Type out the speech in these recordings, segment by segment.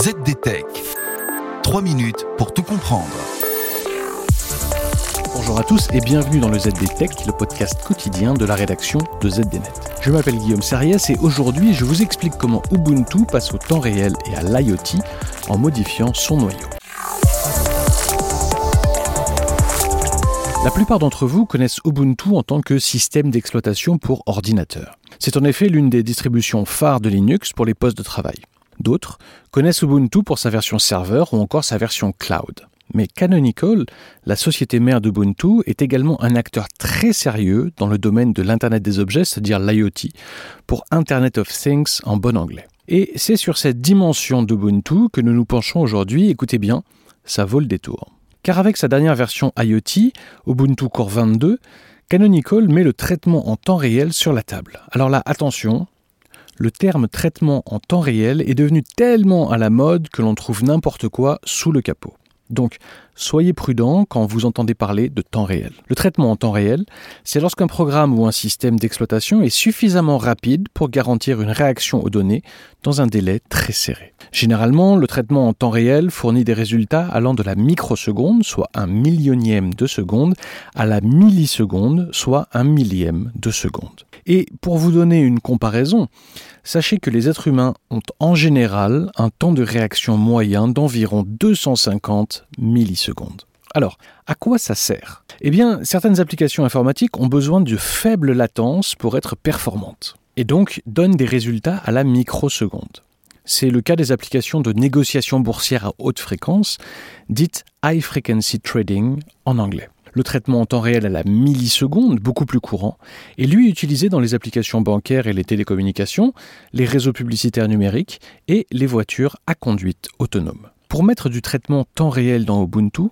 ZDTech. 3 minutes pour tout comprendre. Bonjour à tous et bienvenue dans le ZDTech, le podcast quotidien de la rédaction de ZDNet. Je m'appelle Guillaume Sariès et aujourd'hui je vous explique comment Ubuntu passe au temps réel et à l'IoT en modifiant son noyau. La plupart d'entre vous connaissent Ubuntu en tant que système d'exploitation pour ordinateur. C'est en effet l'une des distributions phares de Linux pour les postes de travail. D'autres connaissent Ubuntu pour sa version serveur ou encore sa version cloud. Mais Canonical, la société mère d'Ubuntu, est également un acteur très sérieux dans le domaine de l'Internet des objets, c'est-à-dire l'IoT, pour Internet of Things en bon anglais. Et c'est sur cette dimension d'Ubuntu que nous nous penchons aujourd'hui, écoutez bien, ça vaut le détour. Car avec sa dernière version IoT, Ubuntu Core 22, Canonical met le traitement en temps réel sur la table. Alors là, attention, le terme traitement en temps réel est devenu tellement à la mode que l'on trouve n'importe quoi sous le capot. Donc, soyez prudent quand vous entendez parler de temps réel. Le traitement en temps réel, c'est lorsqu'un programme ou un système d'exploitation est suffisamment rapide pour garantir une réaction aux données dans un délai très serré. Généralement, le traitement en temps réel fournit des résultats allant de la microseconde, soit un millionième de seconde, à la milliseconde, soit un millième de seconde. Et pour vous donner une comparaison, sachez que les êtres humains ont en général un temps de réaction moyen d'environ 250 Alors, à quoi ça sert? Eh bien, certaines applications informatiques ont besoin de faible latence pour être performantes, et donc donnent des résultats à la microseconde. C'est le cas des applications de négociation boursière à haute fréquence, dites high frequency trading en anglais. Le traitement en temps réel à la milliseconde, beaucoup plus courant, est lui utilisé dans les applications bancaires et les télécommunications, les réseaux publicitaires numériques et les voitures à conduite autonome. Pour mettre du traitement temps réel dans Ubuntu,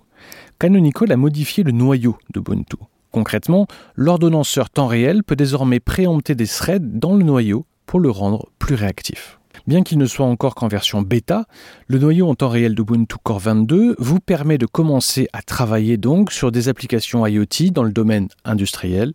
Canonical a modifié le noyau d'Ubuntu. Concrètement, l'ordonnanceur temps réel peut désormais préempter des threads dans le noyau pour le rendre plus réactif. Bien qu'il ne soit encore qu'en version bêta, le noyau en temps réel d'Ubuntu Core 22 vous permet de commencer à travailler donc sur des applications IoT dans le domaine industriel,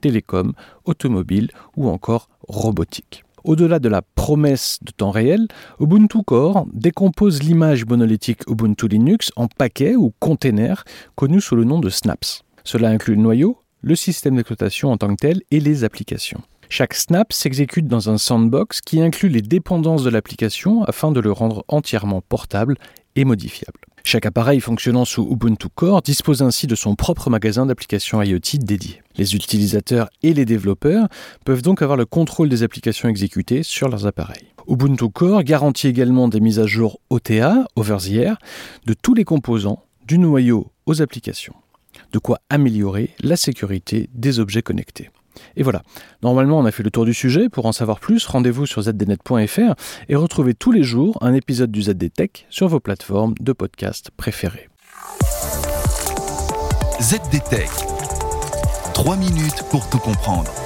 télécom, automobile ou encore robotique. Au-delà de la promesse de temps réel, Ubuntu Core décompose l'image monolithique Ubuntu Linux en paquets ou containers connus sous le nom de snaps. Cela inclut le noyau, le système d'exploitation en tant que tel et les applications. Chaque snap s'exécute dans un sandbox qui inclut les dépendances de l'application afin de le rendre entièrement portable et modifiable. Chaque appareil fonctionnant sous Ubuntu Core dispose ainsi de son propre magasin d'applications IoT dédié. Les utilisateurs et les développeurs peuvent donc avoir le contrôle des applications exécutées sur leurs appareils. Ubuntu Core garantit également des mises à jour OTA, over de tous les composants, du noyau aux applications. De quoi améliorer la sécurité des objets connectés. Et voilà, normalement on a fait le tour du sujet. Pour en savoir plus, rendez-vous sur zdnet.fr et retrouvez tous les jours un épisode du ZDTech sur vos plateformes de podcast préférées. ZDTech. 3 minutes pour tout comprendre.